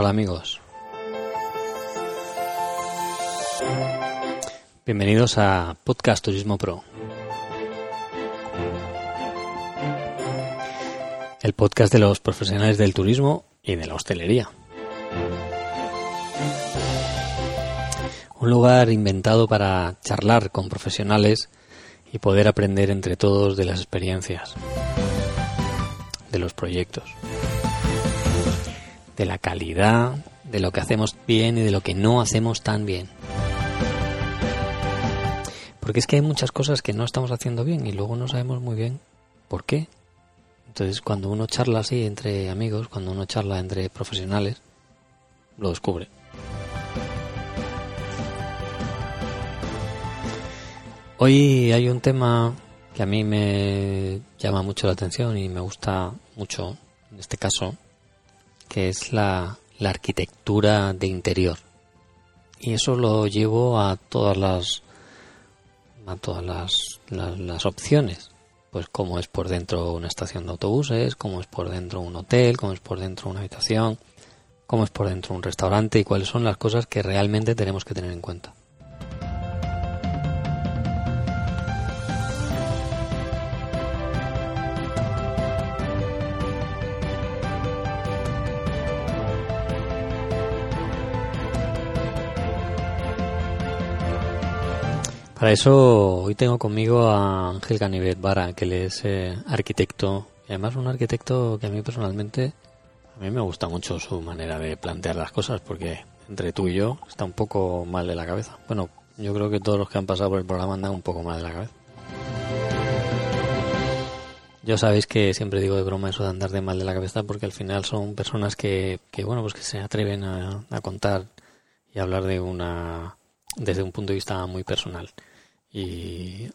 Hola amigos. Bienvenidos a Podcast Turismo Pro. El podcast de los profesionales del turismo y de la hostelería. Un lugar inventado para charlar con profesionales y poder aprender entre todos de las experiencias, de los proyectos de la calidad, de lo que hacemos bien y de lo que no hacemos tan bien. Porque es que hay muchas cosas que no estamos haciendo bien y luego no sabemos muy bien por qué. Entonces cuando uno charla así entre amigos, cuando uno charla entre profesionales, lo descubre. Hoy hay un tema que a mí me llama mucho la atención y me gusta mucho, en este caso, que es la, arquitectura de interior. Y eso lo llevo a todas las a todas las, las, opciones. Pues cómo es por dentro una estación de autobuses, cómo es por dentro un hotel, cómo es por dentro una habitación, cómo es por dentro un restaurante y cuáles son las cosas que realmente tenemos que tener en cuenta. Para eso hoy tengo conmigo a Ángel Ganivet Vara, que él es eh, arquitecto, y además un arquitecto que a mí personalmente, a mí me gusta mucho su manera de plantear las cosas, porque entre tú y yo está un poco mal de la cabeza. Bueno, yo creo que todos los que han pasado por el programa andan un poco mal de la cabeza. Yo sabéis que siempre digo de broma eso de andar de mal de la cabeza porque al final son personas que, que bueno, pues que se atreven a, a contar y hablar de una desde un punto de vista muy personal. Y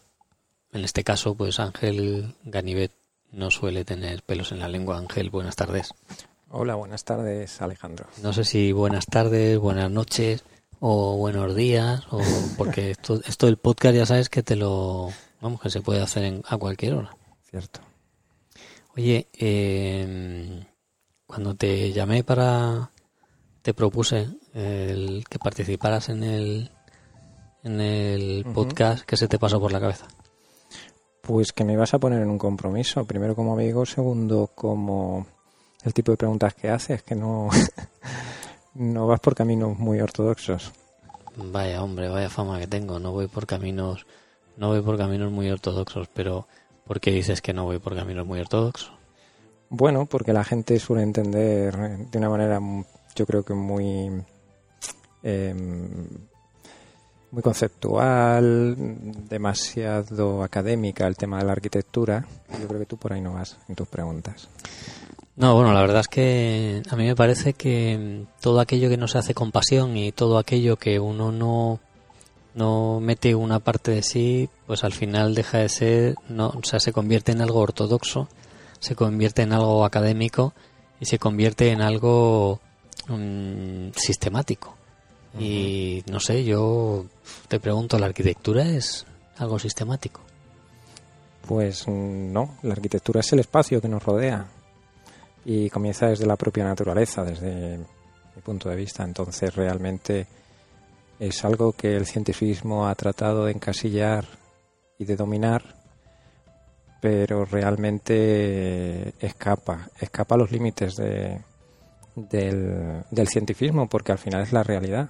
en este caso, pues Ángel Ganivet no suele tener pelos en la lengua. Ángel, buenas tardes. Hola, buenas tardes, Alejandro. No sé si buenas tardes, buenas noches o buenos días, o porque esto, esto del podcast ya sabes que te lo, vamos, que se puede hacer a cualquier hora. Cierto. Oye, em, cuando te llamé para, te propuse el que participaras en el en el podcast que se te pasó por la cabeza? Pues que me ibas a poner en un compromiso, primero como amigo, segundo como el tipo de preguntas que haces, que no, no vas por caminos muy ortodoxos. Vaya hombre, vaya fama que tengo, no voy por caminos, no voy por caminos muy ortodoxos, pero ¿por qué dices que no voy por caminos muy ortodoxos? Bueno, porque la gente suele entender de una manera, yo creo que muy eh, muy conceptual, demasiado académica el tema de la arquitectura. Yo creo que tú por ahí no vas en tus preguntas. No, bueno, la verdad es que a mí me parece que todo aquello que no se hace con pasión y todo aquello que uno no, no mete una parte de sí, pues al final deja de ser, no, o sea, se convierte en algo ortodoxo, se convierte en algo académico y se convierte en algo mm, sistemático. Y no sé, yo te pregunto, ¿la arquitectura es algo sistemático? Pues no, la arquitectura es el espacio que nos rodea y comienza desde la propia naturaleza, desde mi punto de vista. Entonces realmente es algo que el cientifismo ha tratado de encasillar y de dominar, pero realmente escapa, escapa a los límites de, del, del cientifismo, porque al final es la realidad.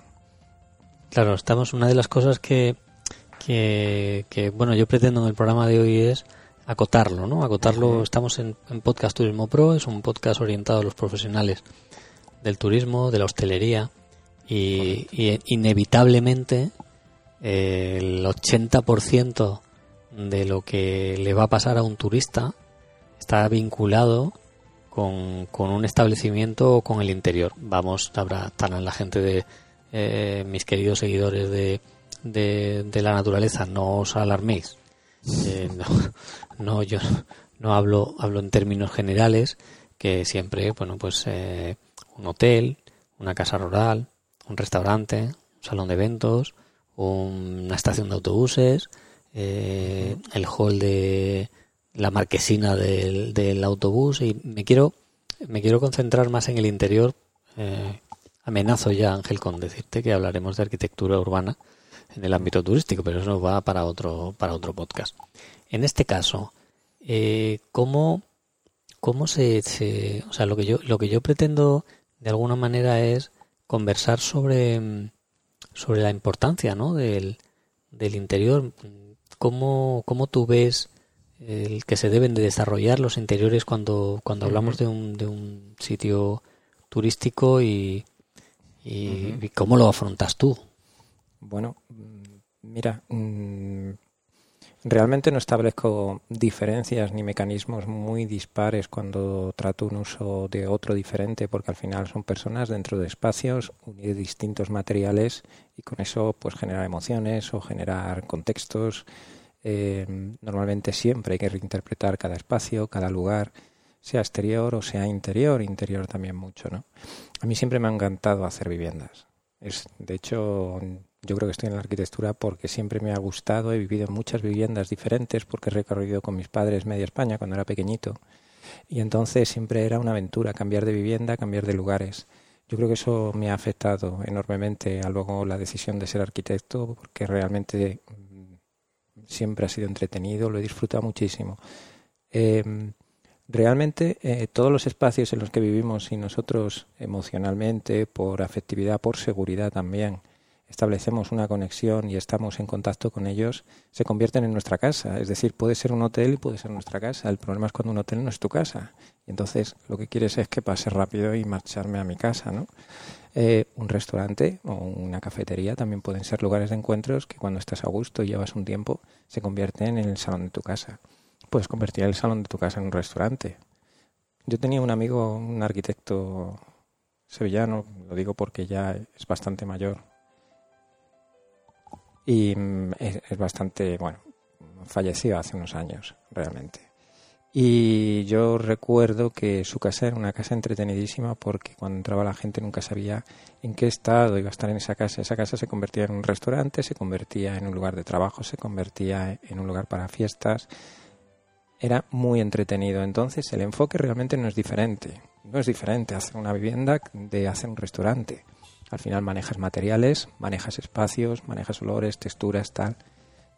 Claro, estamos. Una de las cosas que, que, bueno, yo pretendo en el programa de hoy es acotarlo, ¿no? Acotarlo. Estamos en, Podcast Turismo Pro, es un podcast orientado a los profesionales del turismo, de la hostelería y, inevitablemente el 80% de lo que le va a pasar a un turista está vinculado con, con un establecimiento o con el interior. Vamos, habrá, estarán la gente de eh, mis queridos seguidores de, de, la naturaleza, no os alarméis. Eh, no, yo no hablo, hablo en términos generales, que siempre, bueno, pues eh, un hotel, una casa rural, un restaurante, un salón de eventos, una estación de autobuses, el hall de la marquesina del, del, autobús y me quiero me quiero concentrar más en el interior amenazo ya, Ángel, con decirte que hablaremos de arquitectura urbana en el ámbito turístico, pero eso va para otro, para otro podcast. En este caso, eh, ¿cómo, cómo se, se, o sea, lo que yo, lo que yo pretendo de alguna manera es conversar sobre, sobre la importancia, ¿no? del, del interior. ¿Cómo, ¿Cómo tú ves el que se deben de desarrollar los interiores cuando, cuando hablamos de un, de un sitio turístico y, y, cómo lo afrontas tú? Bueno, mm, mira, mm, realmente no establezco diferencias ni mecanismos muy dispares cuando trato un uso de otro diferente, porque al final son personas dentro de espacios, unir distintos materiales y con eso pues generar emociones o generar contextos. Eh, normalmente siempre hay que reinterpretar cada espacio, cada lugar, sea exterior o sea interior, interior también mucho, ¿no? A mí siempre me ha encantado hacer viviendas. Es, de hecho, yo creo que estoy en la arquitectura porque siempre me ha gustado, he vivido en muchas viviendas diferentes porque he recorrido con mis padres media España cuando era pequeñito y entonces siempre era una aventura cambiar de vivienda, cambiar de lugares. Yo creo que eso me ha afectado enormemente a luego la decisión de ser arquitecto porque realmente mm, siempre ha sido entretenido, lo he disfrutado muchísimo. Em, realmente eh, todos los espacios en los que vivimos y nosotros emocionalmente, por afectividad, por seguridad también, establecemos una conexión y estamos en contacto con ellos, se convierten en nuestra casa. Es decir, puede ser un hotel y puede ser nuestra casa. El problema es cuando un hotel no es tu casa. Y entonces lo que quieres es que pase rápido y marcharme a mi casa, ¿no? Eh, un restaurante o una cafetería también pueden ser lugares de encuentros que cuando estás a gusto y llevas un tiempo se convierten en el salón de tu casa. Puedes convertir el salón de tu casa en un restaurante. Yo tenía un amigo, un arquitecto sevillano, lo digo porque ya es bastante mayor, y mm, es, bastante, bueno, falleció hace unos años, realmente. Y yo recuerdo que su casa era una casa entretenidísima porque cuando entraba la gente nunca sabía en qué estado iba a estar en esa casa. Esa casa se convertía en un restaurante, se convertía en un lugar de trabajo, se convertía en un lugar para fiestas. Era muy entretenido. Entonces el enfoque realmente no es diferente. No es diferente hacer una vivienda de hacer un restaurante. Al final manejas materiales, manejas espacios, manejas olores, texturas, tal.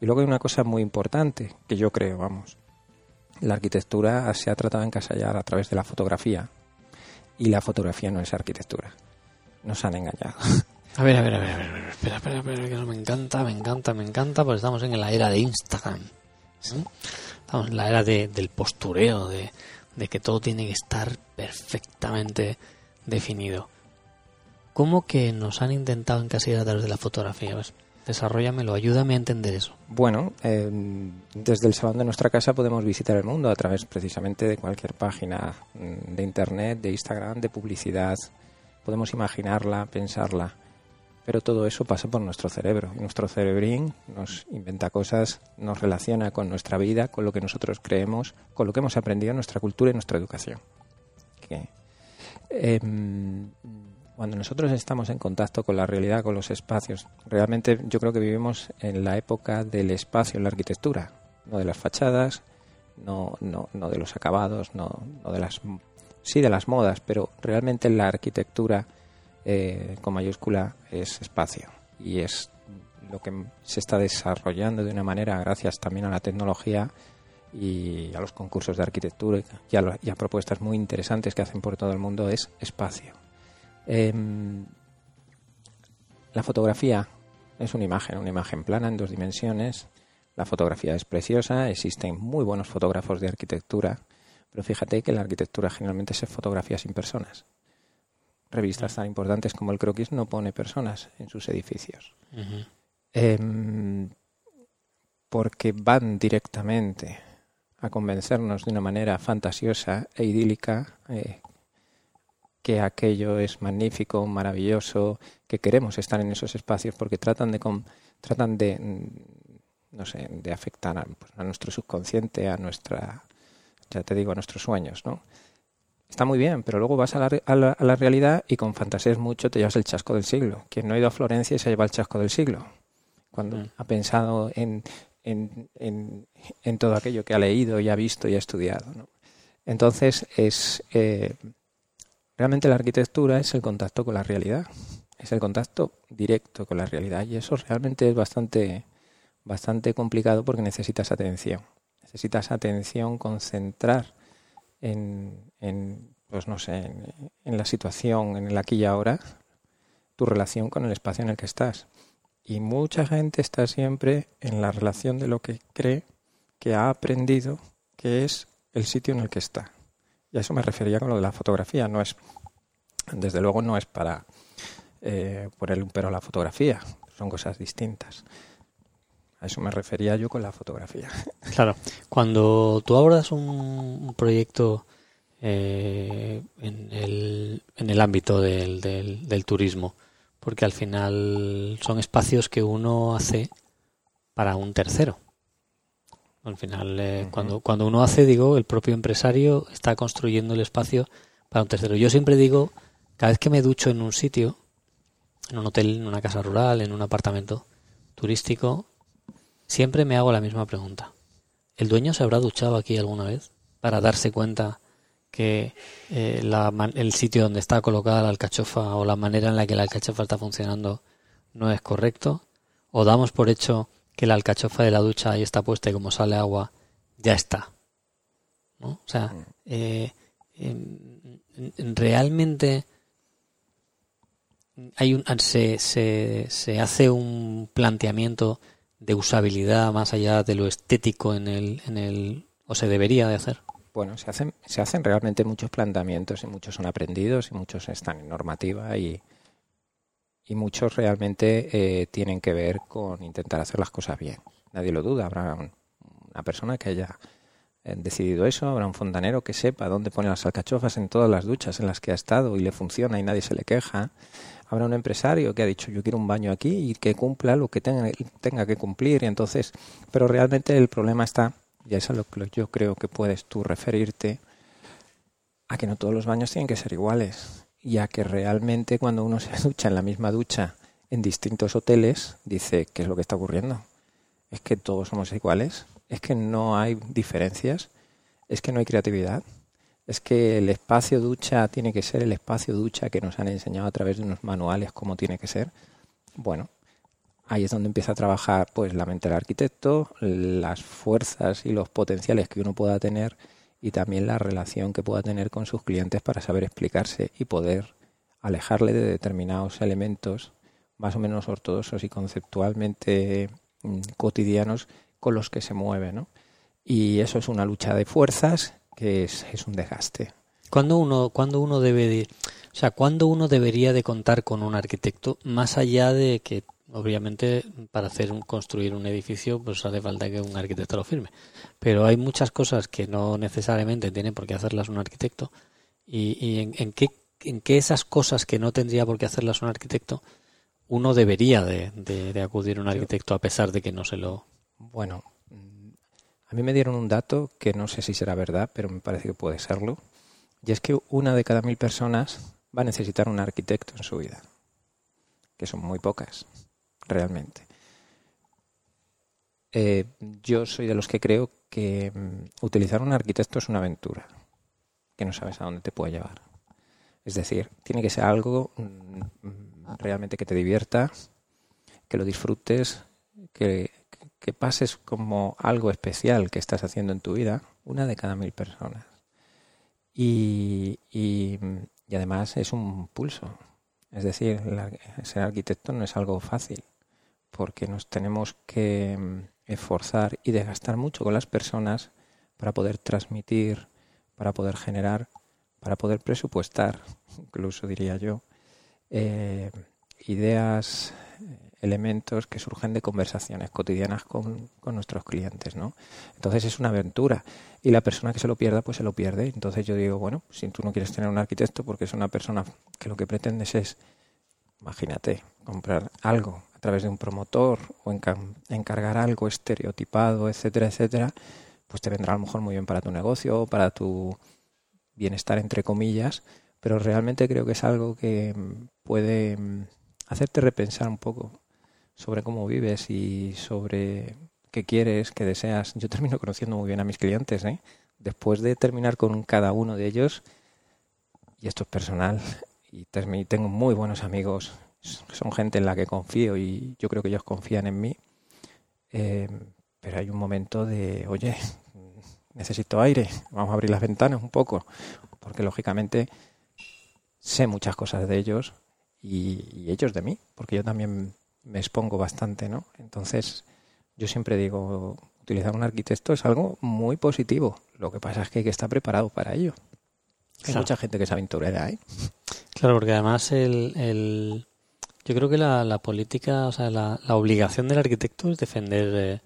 Y luego hay una cosa muy importante que yo creo, vamos. La arquitectura se ha tratado de encasillar a través de la fotografía. Y la fotografía no es arquitectura. Nos han engañado. A ver, a ver, a ver, a ver, espera, espera, espera, que me encanta, me encanta, me encanta, porque estamos en la era de Instagram. Estamos en la era del postureo, de, de que todo tiene que estar perfectamente definido. ¿Cómo que nos han intentado encasillar a través de la fotografía? Pues, desarrollamelo, ayúdame a entender eso. Bueno, eh, desde el salón de nuestra casa podemos visitar el mundo a través precisamente de cualquier página mm, de internet, de Instagram, de publicidad. Podemos imaginarla, pensarla. Pero todo eso pasa por nuestro cerebro. Nuestro cerebrín nos inventa cosas, nos relaciona con nuestra vida, con lo que nosotros creemos, con lo que hemos aprendido en nuestra cultura y nuestra educación. Que, em, cuando nosotros estamos en contacto con la realidad, con los espacios, realmente yo creo que vivimos en la época del espacio en la arquitectura, no de las fachadas, no, no, no de los acabados, no, no de las sí de las modas, pero realmente la arquitectura eh, con mayúscula es espacio y es lo que se está desarrollando de una manera gracias también a la tecnología y a los concursos de arquitectura y a propuestas muy interesantes que hacen por todo el mundo es espacio. Em, la fotografía es una imagen, una imagen plana en dos dimensiones. La fotografía es preciosa, existen muy buenos fotógrafos de arquitectura, pero fíjate que la arquitectura generalmente se fotografía sin personas. Revistas tan importantes como el Croquis no pone personas en sus edificios. Em, porque van directamente a convencernos de una manera fantasiosa e idílica eh, que aquello es magnífico, maravilloso, que queremos estar en esos espacios porque tratan de tratan de mm, no sé, de afectar pues, a, nuestro subconsciente, a nuestra ya te digo, a nuestros sueños, ¿no? Está muy bien, pero luego vas a la, a la, realidad y con fantasías mucho te llevas el chasco del siglo. Quien no ha ido a Florencia y se lleva el chasco del siglo. Cuando mm. ha pensado en, en, en, en, todo aquello que ha leído y ha visto y ha estudiado. ¿no? Entonces es, eh, realmente la arquitectura es el contacto con la realidad, es el contacto directo con la realidad y eso realmente es bastante, bastante complicado porque necesitas atención. Necesitas atención, concentrar en, en pues no sé, en, la situación, en el aquí y ahora, tu relación con el espacio en el que estás. Y mucha gente está siempre en la relación de lo que cree que ha aprendido que es el sitio en el que está. Y a eso me refería con lo de la fotografía. No es, desde luego, no es para eh, ponerle un pero a la fotografía. Son cosas distintas. A eso me refería yo con la fotografía. Claro, cuando tú abordas un, proyecto eh, en, el, en, el, ámbito del, del, turismo, porque al final son espacios que uno hace para un tercero. Al final, eh, cuando, cuando uno hace, digo, el propio empresario está construyendo el espacio para un tercero. Yo siempre digo, cada vez que me ducho en un sitio, en un hotel, en una casa rural, en un apartamento turístico, siempre me hago la misma pregunta. ¿El dueño se habrá duchado aquí alguna vez para darse cuenta que eh, el sitio donde está colocada la alcachofa o la manera en la que la alcachofa está funcionando no es correcto? ¿O damos por hecho que la alcachofa de la ducha ahí está puesta y como sale agua ya está? ¿No? O sea, mm. eh, realmente hay un, se, se, se hace un planteamiento de usabilidad más allá de lo estético en el, en el o se debería de hacer? Bueno, se hacen, se hacen realmente muchos planteamientos y muchos son aprendidos y muchos están en normativa y, y muchos realmente eh, tienen que ver con intentar hacer las cosas bien. Nadie lo duda, habrá una persona que haya eh, decidido eso, habrá un fontanero que sepa dónde pone las alcachofas en todas las duchas en las que ha estado y le funciona y nadie se le queja habrá un empresario que ha dicho yo quiero un baño aquí y que cumpla lo que tenga, tenga que cumplir. Y entonces, pero realmente el problema está, y eso es lo que yo creo que puedes tú referirte, a que no todos los baños tienen que ser iguales. Y a que realmente cuando uno se ducha en la misma ducha en distintos hoteles, dice, ¿qué es lo que está ocurriendo? ¿Es que todos somos iguales? ¿Es que no hay diferencias? ¿Es que no hay creatividad? Es que el espacio ducha tiene que ser el espacio ducha que nos han enseñado a través de unos manuales cómo tiene que ser. Bueno, ahí es donde empieza a trabajar pues la mente del arquitecto, las fuerzas y los potenciales que uno pueda tener y también la relación que pueda tener con sus clientes para saber explicarse y poder alejarle de determinados elementos más o menos ortodoxos y conceptualmente mm, cotidianos con los que se mueve, ¿no? Y eso es una lucha de fuerzas que es, es un desgaste. ¿Cuándo uno, cuando uno debe de, o sea, cuándo uno debería de contar con un arquitecto más allá de que obviamente para hacer un, construir un edificio pues hace falta que un arquitecto lo firme. Pero hay muchas cosas que no necesariamente tiene por qué hacerlas un arquitecto. Y, y en, en, qué en qué esas cosas que no tendría por qué hacerlas un arquitecto uno debería de, de, de acudir a un arquitecto a pesar de que no se lo bueno a mí me dieron un dato que no sé si será verdad, pero me parece que puede serlo. Y es que una de cada mil personas va a necesitar un arquitecto en su vida. Que son muy pocas, realmente. Eh, yo soy de los que creo que mm, utilizar un arquitecto es una aventura, que no sabes a dónde te puede llevar. Es decir, tiene que ser algo mm, realmente que te divierta, que lo disfrutes, que que pases como algo especial que estás haciendo en tu vida, una de cada mil personas. Y, y, además es un pulso. Es decir, ser arquitecto no es algo fácil, porque nos tenemos que mm, esforzar y desgastar mucho con las personas para poder transmitir, para poder generar, para poder presupuestar, incluso diría yo, eh, ideas elementos que surgen de conversaciones cotidianas con, nuestros clientes, ¿no? Entonces es una aventura y la persona que se lo pierda, pues se lo pierde. Entonces yo digo, bueno, si tú no quieres tener un arquitecto porque es una persona que lo que pretendes es, imagínate, comprar algo a través de un promotor o encargar algo estereotipado, etcétera, etcétera, pues te vendrá a lo mejor muy bien para tu negocio, para tu bienestar, entre comillas, pero realmente creo que es algo que puede hacerte repensar un poco sobre cómo vives y sobre qué quieres, qué deseas. Yo termino conociendo muy bien a mis clientes. ¿eh? Después de terminar con cada uno de ellos, y esto es personal, y tengo muy buenos amigos, son gente en la que confío y yo creo que ellos confían en mí, eh, pero hay un momento de, oye, necesito aire, vamos a abrir las ventanas un poco, porque lógicamente sé muchas cosas de ellos y, ellos de mí, porque yo también me expongo bastante, ¿no? Entonces, yo siempre digo, utilizar un arquitecto es algo muy positivo. Lo que pasa es que hay que estar preparado para ello. Hay mucha gente que es aventurera, ¿eh? Claro, porque además el, el yo creo que la, la política, o sea, la, la, obligación del arquitecto es defender, eh,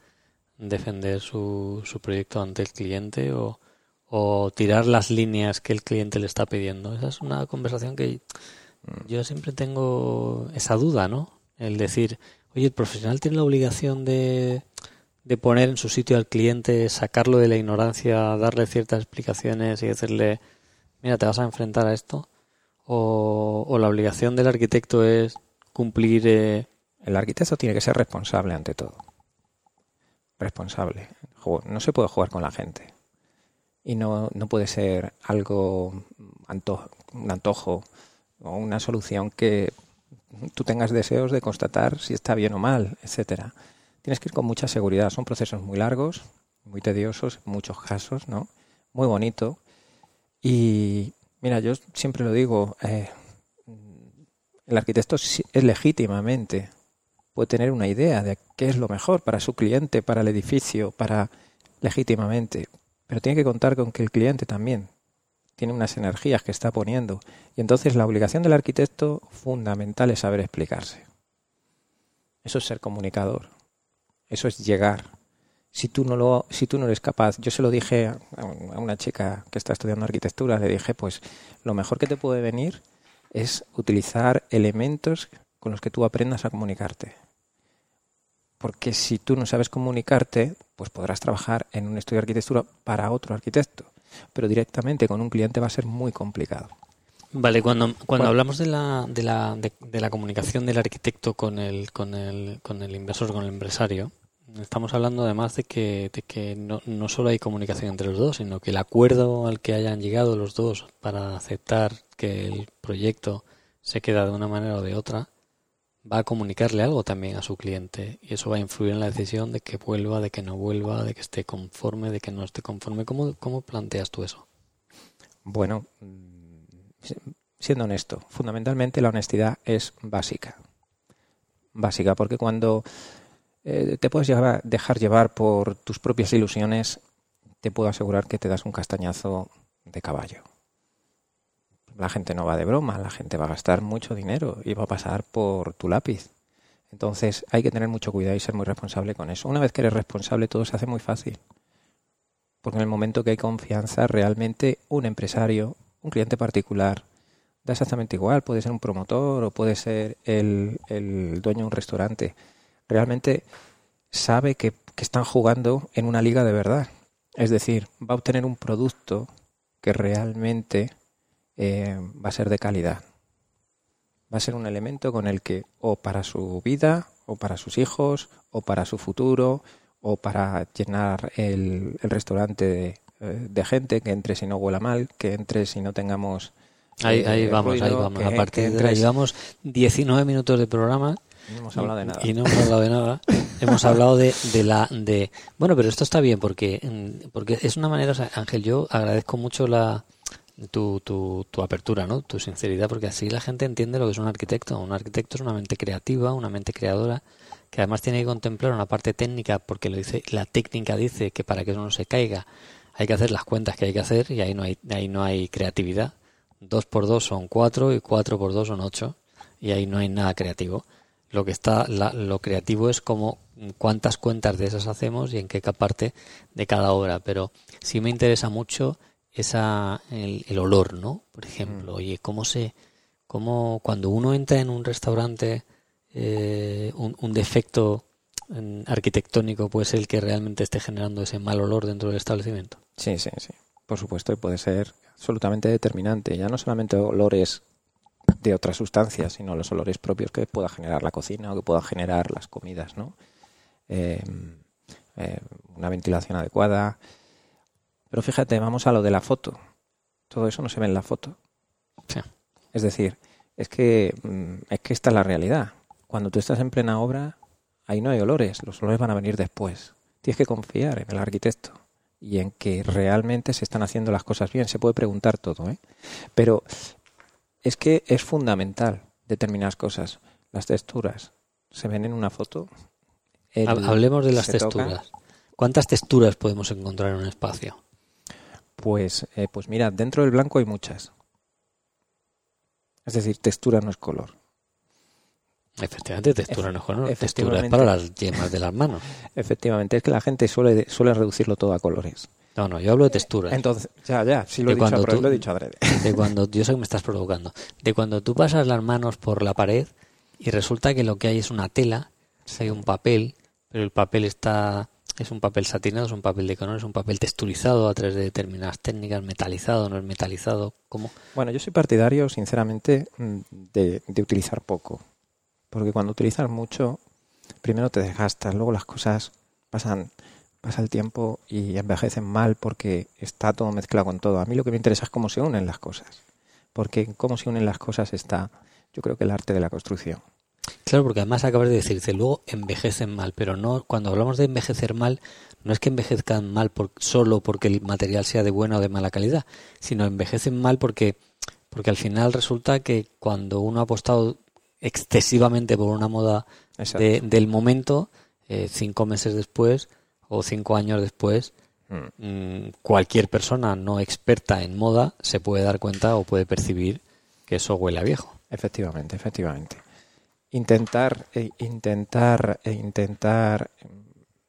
defender su, su proyecto ante el cliente o, o tirar las líneas que el cliente le está pidiendo. Esa es una conversación que Mm. Yo siempre tengo esa duda, ¿no? El decir, oye, el profesional tiene la obligación de, de poner en su sitio al cliente, sacarlo de la ignorancia, darle ciertas explicaciones y decirle, mira, te vas a enfrentar a esto. O, la obligación del arquitecto es cumplir. Eh... El arquitecto tiene que ser responsable ante todo. Responsable. No se puede jugar con la gente. Y no, no puede ser algo, un antojo o una solución que tú tengas deseos de constatar si está bien o mal, etcétera. Tienes que ir con mucha seguridad. Son procesos muy largos, muy tediosos en muchos casos, ¿no? Muy bonito. Y mira, yo siempre lo digo, eh, el arquitecto es legítimamente puede tener una idea de qué es lo mejor para su cliente, para el edificio, para legítimamente, pero tiene que contar con que el cliente también tiene unas energías que está poniendo. Y entonces la obligación del arquitecto fundamental es saber explicarse. Eso es ser comunicador. Eso es llegar. Si tú no lo, si tú no eres capaz, yo se lo dije a una chica que está estudiando arquitectura, le dije, pues lo mejor que te puede venir es utilizar elementos con los que tú aprendas a comunicarte. Porque si tú no sabes comunicarte, pues podrás trabajar en un estudio de arquitectura para otro arquitecto pero directamente con un cliente va a ser muy complicado. Vale, cuando, cuando hablamos de la, de, la, de, la comunicación del arquitecto con el, con, el, con el inversor, con el empresario, estamos hablando además de que, de que no, no solo hay comunicación entre los dos, sino que el acuerdo al que hayan llegado los dos para aceptar que el proyecto se queda de una manera o de otra, va a comunicarle algo también a su cliente y eso va a influir en la decisión de que vuelva, de que no vuelva, de que esté conforme, de que no esté conforme. ¿Cómo, cómo planteas tú eso? Bueno, siendo honesto, fundamentalmente la honestidad es básica. Básica, porque cuando eh, te puedes dejar llevar por tus propias ilusiones, te puedo asegurar que te das un castañazo de caballo la gente no va de broma, la gente va a gastar mucho dinero y va a pasar por tu lápiz. Entonces hay que tener mucho cuidado y ser muy responsable con eso. Una vez que eres responsable todo se hace muy fácil. Porque en el momento que hay confianza, realmente un empresario, un cliente particular, da exactamente igual. Puede ser un promotor o puede ser el, dueño de un restaurante. Realmente sabe que, están jugando en una liga de verdad. Es decir, va a obtener un producto que realmente eh, va a ser de calidad. Va a ser un elemento con el que o para su vida, o para sus hijos, o para su futuro, o para llenar el, restaurante eh, de, gente, que entre si no huela mal, que entre si no tengamos... Ahí, ahí eh, vamos, ahí vamos. a partir de ahí llevamos 19 minutos de programa. Y no hemos hablado de nada. Y no hemos hablado de nada. hemos hablado de, de, la... de Bueno, pero esto está bien porque, mm, porque es una manera... Ángel, yo agradezco mucho la tu, tu, tu apertura, ¿no? Tu sinceridad, porque así la gente entiende lo que es un arquitecto. Un arquitecto es una mente creativa, una mente creadora, que además tiene que contemplar una parte técnica, porque lo dice, la técnica dice que para que eso no se caiga hay que hacer las cuentas que hay que hacer y ahí no hay, ahí no hay creatividad. Dos por dos son cuatro y cuatro por dos son ocho y ahí no hay nada creativo. Lo que está, lo creativo es como cuántas cuentas de esas hacemos y en qué parte de cada obra. Pero sí me interesa mucho esa el, olor, ¿no? Por ejemplo, mm. oye, ¿cómo se, cómo cuando uno entra en un restaurante, eh, un, defecto arquitectónico puede ser el que realmente esté generando ese mal olor dentro del establecimiento? Sí, sí, sí. Por supuesto, puede ser absolutamente determinante. Ya no solamente olores de otras sustancias, sino los olores propios que pueda generar la cocina o que puedan generar las comidas, ¿no? Eh, eh, una ventilación adecuada, pero fíjate, vamos a lo de la foto. Todo eso no se ve en la foto. Sí. Es decir, es que, mm, es que esta es la realidad. Cuando tú estás en plena obra, ahí no hay olores, los olores van a venir después. Tienes que confiar en el arquitecto y en que realmente se están haciendo las cosas bien. Se puede preguntar todo, ¿eh? Pero es que es fundamental determinadas cosas. Las texturas se ven en una foto. el- Hablemos de las toca. texturas. ¿Cuántas texturas podemos encontrar en un espacio? Pues, eh, pues mira, dentro del blanco hay muchas. Es decir, textura no es color. Efectivamente, textura no es color, textura es para las yemas de las manos. Efectivamente, es que la gente suele, suele reducirlo todo a colores. No, no, yo hablo de texturas. Entonces, ya, ya, sí lo he dicho, tú- lo he dicho adrede. De cuando, yo sé que me estás provocando. De cuando tú pasas las manos por la pared y resulta que lo que hay es una tela, hay un papel, pero el papel está es un papel satinado, es un papel de color, es un papel texturizado a través de determinadas técnicas, metalizado, no es metalizado, ¿cómo? Bueno, yo soy partidario, sinceramente, mm, de, utilizar poco. Porque cuando utilizas mucho, primero te desgastas, luego las cosas pasan, pasa el tiempo y envejecen mal porque está todo mezclado con todo. A mí lo que me interesa es cómo se unen las cosas. Porque cómo se unen las cosas está, yo creo que el arte de la construcción. Claro, porque además acabas de decirte, luego envejecen mal, pero no cuando hablamos de envejecer mal, no es que envejezcan mal por, solo porque el material sea de buena o de mala calidad, sino envejecen mal porque, porque al final resulta que cuando uno ha apostado excesivamente por una moda de- del momento, eh, cinco meses después o cinco años después, Mm. mm, cualquier persona no experta en moda se puede dar cuenta o puede percibir que eso huele a viejo. Efectivamente, efectivamente. Intentar, eh, intentar, eh, intentar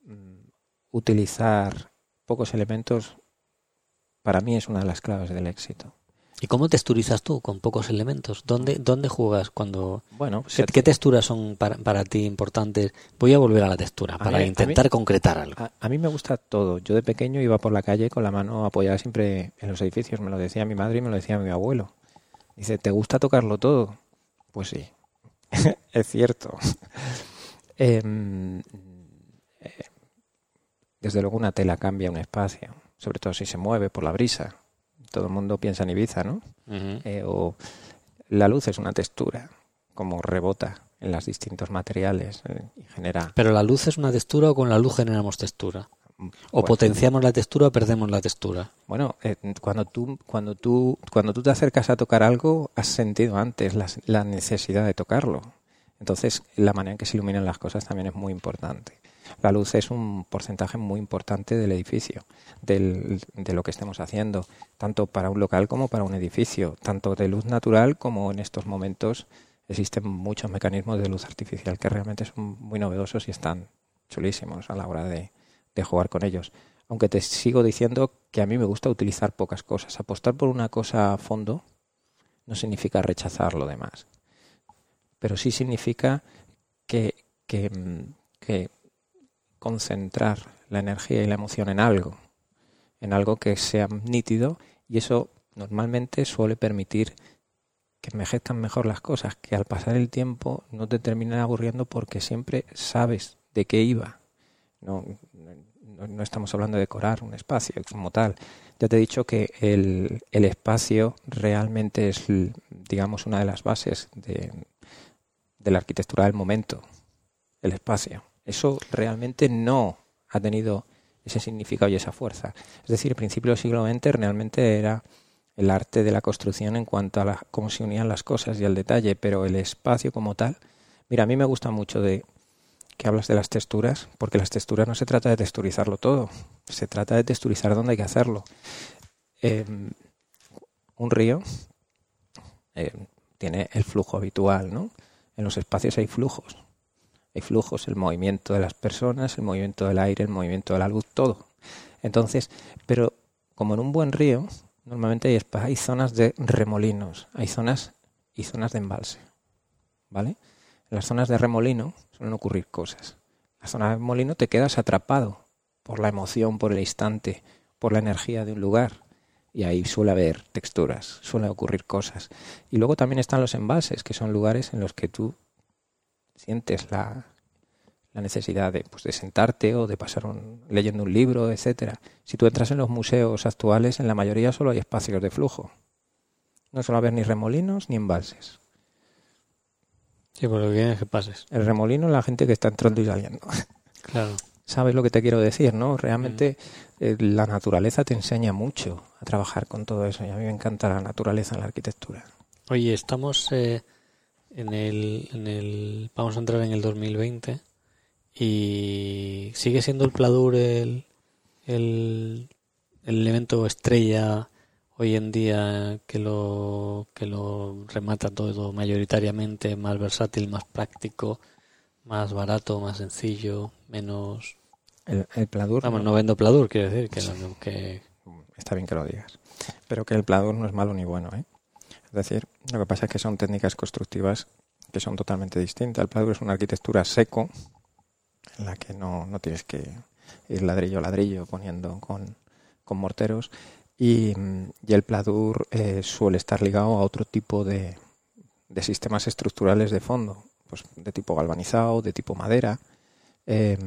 mm, utilizar pocos elementos para mí es una de las claves del éxito. ¿Y cómo texturizas tú con pocos elementos? ¿Dónde, dónde juegas cuando... Bueno, ¿Qué, qué texturas son para, para ti importantes? Voy a volver a la textura A para mí- intentar mí- concretar algo. a, a mí me gusta todo. Yo de pequeño iba por la calle con la mano apoyada siempre en los edificios. Me lo decía mi madre y me lo decía mi abuelo. Dice, ¿te gusta tocarlo todo? Pues sí, es cierto. Em, eh, desde luego una tela cambia un espacio, sobre todo si se mueve por la brisa. Todo el mundo piensa en Ibiza, ¿no? Eh, o la luz es una textura, como rebota en los distintos materiales eh, y genera... ¿Pero la luz es una textura o con la luz generamos textura? ¿O Bueno, potenciamos la textura o perdemos la textura? Bueno, eh, cuando tú cuando tú cuando tú te acercas a tocar algo, has sentido antes la, la necesidad de tocarlo. Entonces, la manera en que se iluminan las cosas también es muy importante. La luz es un porcentaje muy importante del edificio, del- de lo que estemos haciendo, tanto para un local como para un edificio, tanto de luz natural como en estos momentos existen muchos mecanismos de luz artificial que realmente son muy novedosos y están chulísimos a la hora de, de jugar con ellos. Aunque te sigo diciendo que a mí me gusta utilizar pocas cosas. Apostar por una cosa a fondo no significa rechazar lo demás. Pero sí significa que, que, concentrar la energía y la emoción en algo, en algo que sea nítido y eso normalmente suele permitir que envejezcan mejor las cosas, que al pasar el tiempo no te terminen aburriendo porque siempre sabes de qué iba. No, no, estamos hablando de decorar un espacio como tal. Ya te he dicho que el, el espacio realmente es, digamos, una de las bases de, la arquitectura del momento. El espacio. Eso realmente no ha tenido ese significado y esa fuerza. Es decir, a principios del siglo XX realmente era el arte de la construcción en cuanto a la- cómo se unían las cosas y al detalle, pero el espacio como tal. Mira, a mí me gusta mucho de que hablas de las texturas, porque las texturas no se trata de texturizarlo todo, se trata de texturizar dónde hay que hacerlo. Eh, un río eh, tiene el flujo habitual, ¿no? En los espacios hay flujos. Hay flujos, el movimiento de las personas, el movimiento del aire, el movimiento de la luz, todo. Entonces, pero como en un buen río, normalmente hay, hay zonas de remolinos, hay zonas y zonas de embalse. ¿Vale? Las zonas de remolino suelen ocurrir cosas. La zona de remolino te quedas atrapado por la emoción, por el instante, por la energía de un lugar. Y ahí suele haber texturas, suelen ocurrir cosas. Y luego también están los embalses, que son lugares en los que tú sientes la, la necesidad de, pues, de sentarte o de pasar un, leyendo un libro, etcétera. Si tú entras en los museos actuales, en la mayoría solo hay espacios de flujo. No suele haber ni remolinos ni embalses. Sí, por lo que que pases. El remolino es la gente que está entrando y saliendo. Claro. ¿Sabes lo que te quiero decir, no? Realmente eh, la naturaleza te enseña mucho a trabajar con todo eso y a mí me encanta la naturaleza en la arquitectura. Oye, estamos eh, en, el, en el... Vamos a entrar en el 2020 y sigue siendo el Pladur el, el, el elemento estrella hoy en día que lo que lo remata todo mayoritariamente más versátil más práctico más barato más sencillo menos El, el pladur... vamos no vendo pladur quiero decir que, lo- que Está bien que lo digas. Pero que el pladur no es malo ni bueno, ¿eh? Es decir, lo que pasa es que son técnicas constructivas que son totalmente distintas. El pladur es una arquitectura seco en la que no, no tienes que ir ladrillo a ladrillo poniendo con, con morteros y, el pladur eh, suele estar ligado a otro tipo de, de sistemas estructurales de fondo, pues de tipo galvanizado, de tipo madera. Eh,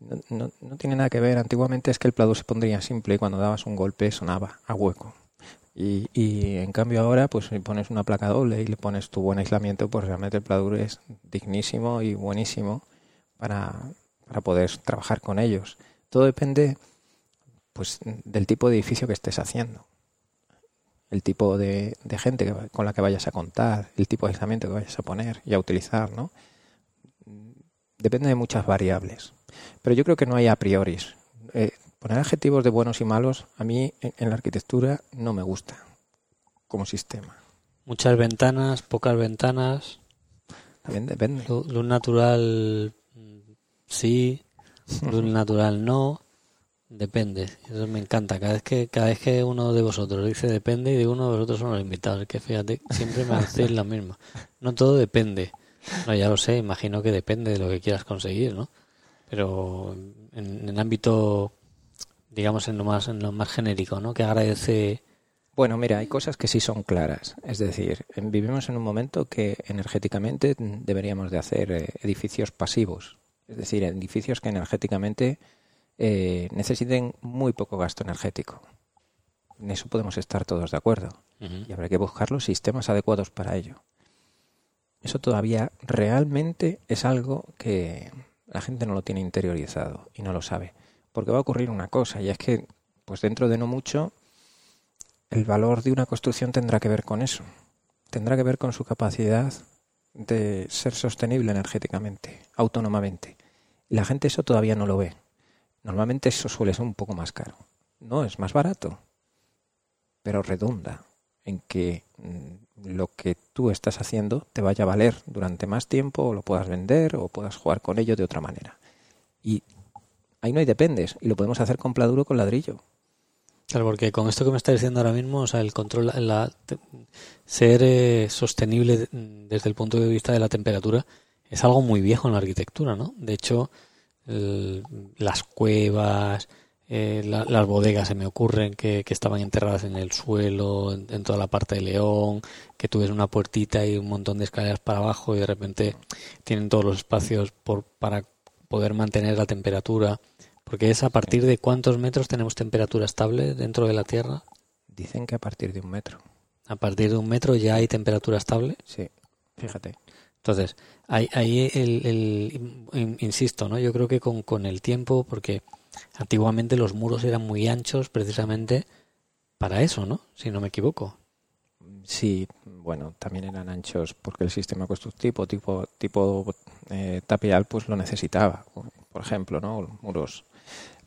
no, no- no tiene nada que ver. Antiguamente es que el pladur se pondría simple y cuando dabas un golpe sonaba a hueco. Y, y en cambio ahora, pues si pones una placa doble y le pones tu buen aislamiento, pues realmente el pladur es dignísimo y buenísimo para, para poder trabajar con ellos. Todo depende pues del tipo de edificio que estés haciendo. El tipo de, de gente que con la que vayas a contar, el tipo de aislamiento que vayas a poner y a utilizar, ¿no? Depende de muchas variables. Pero yo creo que no hay a priori. Eh, poner adjetivos de buenos y malos a mí en, en la arquitectura no me gusta como sistema. muchas ventanas pocas ventanas También depende. Lu- luz natural mm, sí luz natural no depende eso me encanta. Cada vez que cada vez que uno de vosotros dice depende y de uno de vosotros son los invitados es que fíjate siempre me hacéis la misma. No todo depende. No ya lo sé imagino que depende de lo que quieras conseguir no pero en, en el ámbito digamos en lo más en lo más genérico no que agradece Bueno, mira, hay cosas que sí son claras. Es decir, vivimos en un momento que energéticamente deberíamos de hacer eh, edificios pasivos. Es decir, edificios que energéticamente eh, necesiten muy poco gasto energético. En eso podemos estar todos de acuerdo. Y habrá que buscar los sistemas adecuados para ello. Eso todavía realmente es algo que la gente no lo tiene interiorizado y no lo sabe. Porque va a ocurrir una cosa, y es que, pues dentro de no mucho, el valor de una construcción tendrá que ver con eso. Tendrá que ver con su capacidad de ser sostenible energéticamente, autónomamente. Y la gente eso todavía no lo ve. Normalmente eso suele ser un poco más caro. No, es más barato, pero redunda en que mm, lo que tú estás haciendo te vaya a valer durante más tiempo o lo puedas vender o puedas jugar con ello de otra manera. Y ahí no hay dependes y lo podemos hacer con pladuro con ladrillo. Claro, porque con esto que me está diciendo ahora mismo, o sea, el control, la, ser eh, sostenible de- desde el punto de vista de la temperatura es algo muy viejo en la arquitectura, ¿no? De hecho, el- las cuevas, eh, la- las bodegas se me ocurren que, que estaban enterradas en el suelo, en, en toda la parte de León, que tú ves una puertita y un montón de escaleras para abajo y de repente tienen todos los espacios por, para poder mantener la temperatura. Porque es a partir de cuántos metros tenemos temperatura estable dentro de la Tierra. Dicen que a partir de un metro. A partir de un metro ya hay temperatura estable. Sí, fíjate. Entonces, ahí, ahí el, el- in- insisto, ¿no? Yo creo que con, con el tiempo, porque antiguamente los muros eran muy anchos precisamente para eso, ¿no? Si no me equivoco. Sí, bueno, también eran anchos porque el sistema constructivo tipo tipo eh, tapial pues lo necesitaba, por ejemplo, ¿no? Muros.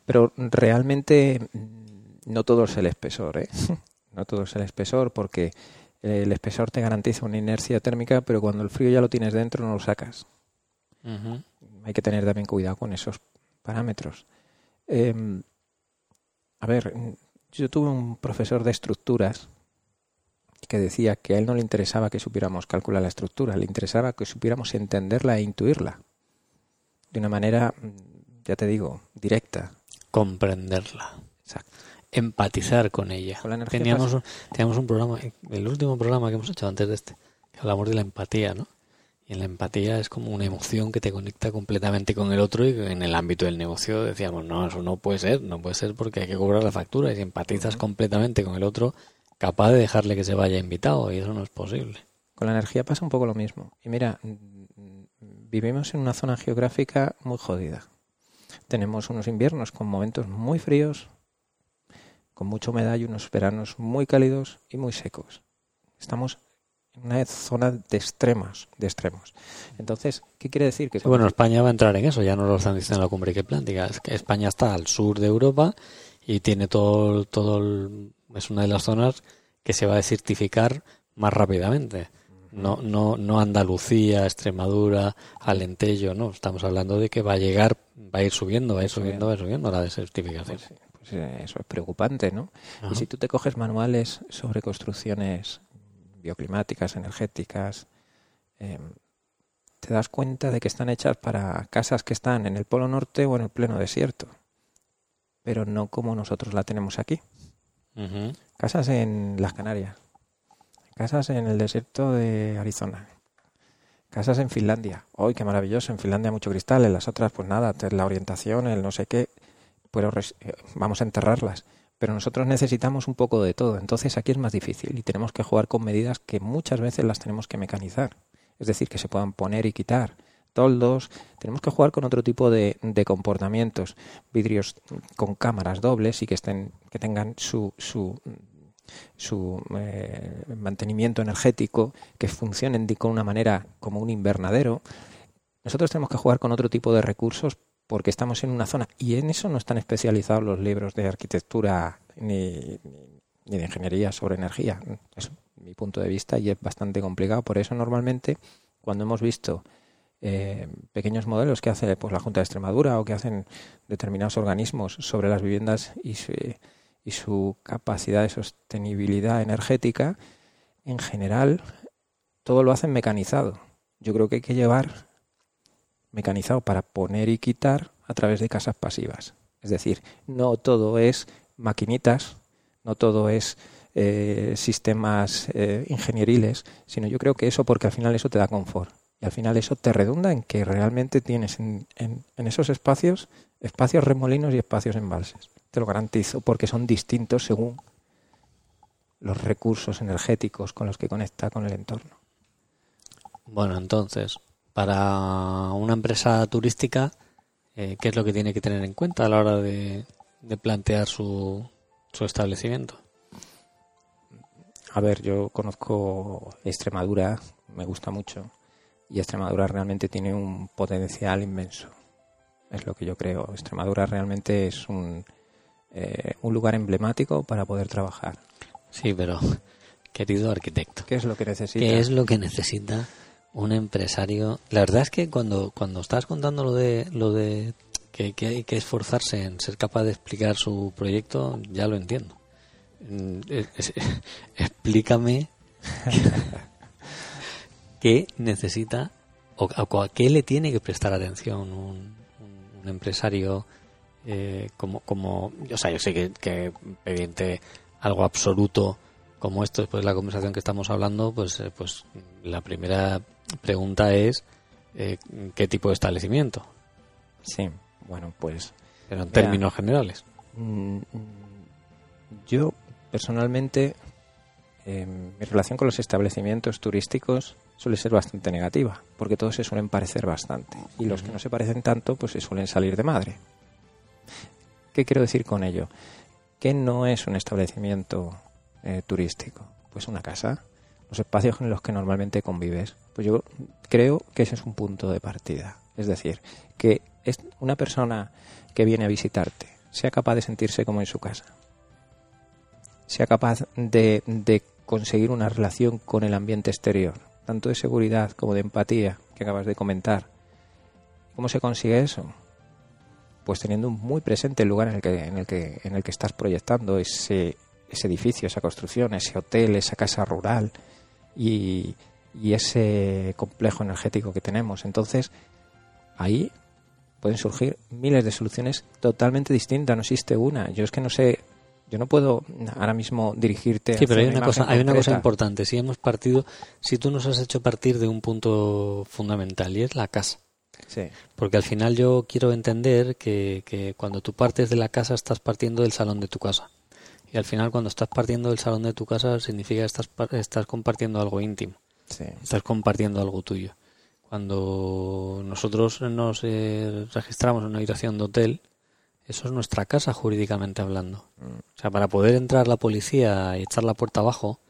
Pero realmente mm, no todo es el espesor, ¿eh? No todo es el espesor porque el espesor te garantiza una inercia térmica, pero cuando el frío ya lo tienes dentro no lo sacas. Hay que tener también cuidado con esos parámetros. Eh, a ver, yo tuve un profesor de estructuras que decía que a él no le interesaba que supiéramos calcular la estructura, le interesaba que supiéramos entenderla e intuirla de una manera, ya te digo, directa. Comprenderla. Exacto. Empatizar con ella. Con la energía Teníamos un, teníamos un programa, el último programa que hemos hecho antes de este, que hablamos de la empatía, ¿no? Y en la empatía es como una emoción que te conecta completamente con el otro y en el ámbito del negocio decíamos, no, eso no puede ser, no puede ser porque hay que cobrar la factura y si empatizas completamente con el otro, capaz de dejarle que se vaya invitado y eso no es posible. Con la energía pasa un poco lo mismo. Y mira, vivimos en una zona geográfica muy jodida. Tenemos unos inviernos con momentos muy fríos, con mucha humedad y unos veranos muy cálidos y muy secos. Estamos en una zona de extremos, de extremos. Entonces, ¿qué quiere decir? Que bueno, España va a entrar en eso, ya no lo están diciendo en la cumbre que plántica. Es que España está al sur de Europa y tiene todo, todo es una de las zonas que se va a desertificar más rápidamente. No, no, no Andalucía, Extremadura, Alentejo, no. Estamos hablando de que va a llegar, va a ir subiendo, va a ir subiendo, va a ir subiendo la desertificación. Pues, pues eso es preocupante, ¿no? Y si tú te coges manuales sobre construcciones bioclimáticas, energéticas, em, te das cuenta de que están hechas para casas que están en el Polo Norte o en el pleno desierto, pero no como nosotros la tenemos aquí. Casas en las Canarias, casas en el desierto de Arizona, casas en Finlandia. ¡Ay, qué maravilloso! En Finlandia mucho cristal, en las otras pues nada, la orientación, el no sé qué, pero eh, vamos a enterrarlas pero nosotros necesitamos un poco de todo. Entonces aquí es más difícil y tenemos que jugar con medidas que muchas veces las tenemos que mecanizar. Es decir, que se puedan poner y quitar toldos. Tenemos que jugar con otro tipo de, comportamientos. Vidrios con cámaras dobles y que, estén, que tengan su, su, su eh, mantenimiento energético, que funcionen de, una manera como un invernadero. Nosotros tenemos que jugar con otro tipo de recursos porque estamos en una zona y en eso no están especializados los libros de arquitectura ni, de ingeniería sobre energía. Es mi punto de vista y es bastante complicado. Por eso normalmente cuando hemos visto eh, pequeños modelos que hace pues, la Junta de Extremadura o que hacen determinados organismos sobre las viviendas y su, y su capacidad de sostenibilidad energética, en general todo lo hacen mecanizado. Yo creo que hay que llevar mecanizado para poner y quitar a través de casas pasivas. Es decir, no todo es maquinitas, no todo es eh, sistemas eh, ingenieriles, sino yo creo que eso porque al final eso te da confort. Y al final eso te redunda en que realmente tienes en, en, esos espacios espacios remolinos y espacios embalses. Te lo garantizo porque son distintos según los recursos energéticos con los que conecta con el entorno. Bueno, entonces, para una empresa turística, eh, ¿qué es lo que tiene que tener en cuenta a la hora de, plantear su, su establecimiento? A ver, yo conozco Extremadura, me gusta mucho, y Extremadura realmente tiene un potencial inmenso. Es lo que yo creo. Extremadura realmente es un, eh, un lugar emblemático para poder trabajar. Sí, pero, querido arquitecto, ¿qué es lo que necesita? ¿Qué es lo que necesita un empresario. La verdad es que cuando, cuando estabas contando lo de, lo de que, hay que esforzarse en ser capaz de explicar su proyecto, ya lo entiendo. Mm, explícame qué necesita o a, qué le tiene que prestar atención un, un, empresario eh, como, como, o sea, yo sé que, que evidente algo absoluto como esto después de la conversación que estamos hablando, pues, eh, pues la primera pregunta es eh, ¿qué tipo de establecimiento? Sí, bueno, pues... Pero en términos generales. Mm, yo, personalmente, em, mi relación con los establecimientos turísticos suele ser bastante negativa, porque todos se suelen parecer bastante. Y los que no se parecen tanto, pues se suelen salir de madre. ¿Qué quiero decir con ello? Que no es un establecimiento eh, turístico. Pues una casa, los espacios en los que normalmente convives. Pues yo creo que ese es un punto de partida. Es decir, que es una persona que viene a visitarte sea capaz de sentirse como en su casa, sea capaz de, de conseguir una relación con el ambiente exterior, tanto de seguridad como de empatía que acabas de comentar. ¿Cómo se consigue eso? Pues teniendo muy presente el lugar en el que, en el que, en el que estás proyectando ese, ese edificio, esa construcción, ese hotel, esa casa rural, y, ese complejo energético que tenemos. Entonces, ahí pueden surgir miles de soluciones totalmente distintas, no existe una. Yo es que no sé, yo no puedo ahora mismo dirigirte. Sí, pero hay una, cosa, hay una cosa importante. Si hemos partido, si tú nos has hecho partir de un punto fundamental y es la casa. Sí. Porque al final yo quiero entender que, que cuando tú partes de la casa estás partiendo del salón de tu casa Y al final cuando estás partiendo del salón de tu casa significa que estás, estás compartiendo algo íntimo. Estás compartiendo algo tuyo. Cuando nosotros nos eh, registramos en una habitación de hotel, eso es nuestra casa jurídicamente hablando. Mm. O sea, para poder entrar la policía y echar la puerta abajo,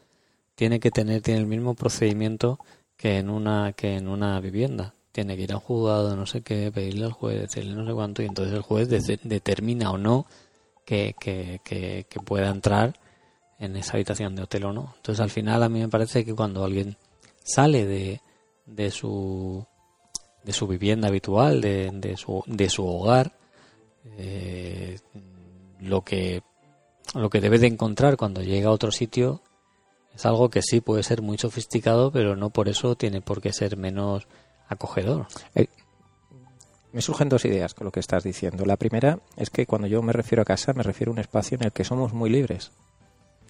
tiene que tener tiene el mismo procedimiento que en una que en una vivienda. Tiene que ir a un juzgado, no sé qué, pedirle al juez, decirle no sé cuánto, y entonces el juez determina o no que, que, pueda entrar en esa habitación de hotel o no. Entonces al final a mí me parece que cuando alguien sale de, de su de su vivienda habitual, de, de, su, de su hogar, eh, lo que lo que debe de encontrar cuando llega a otro sitio es algo que sí puede ser muy sofisticado, pero no por eso tiene por qué ser menos acogedor. Me surgen dos ideas con lo que estás diciendo. La primera es que cuando yo me refiero a casa, me refiero a un espacio en el que somos muy libres,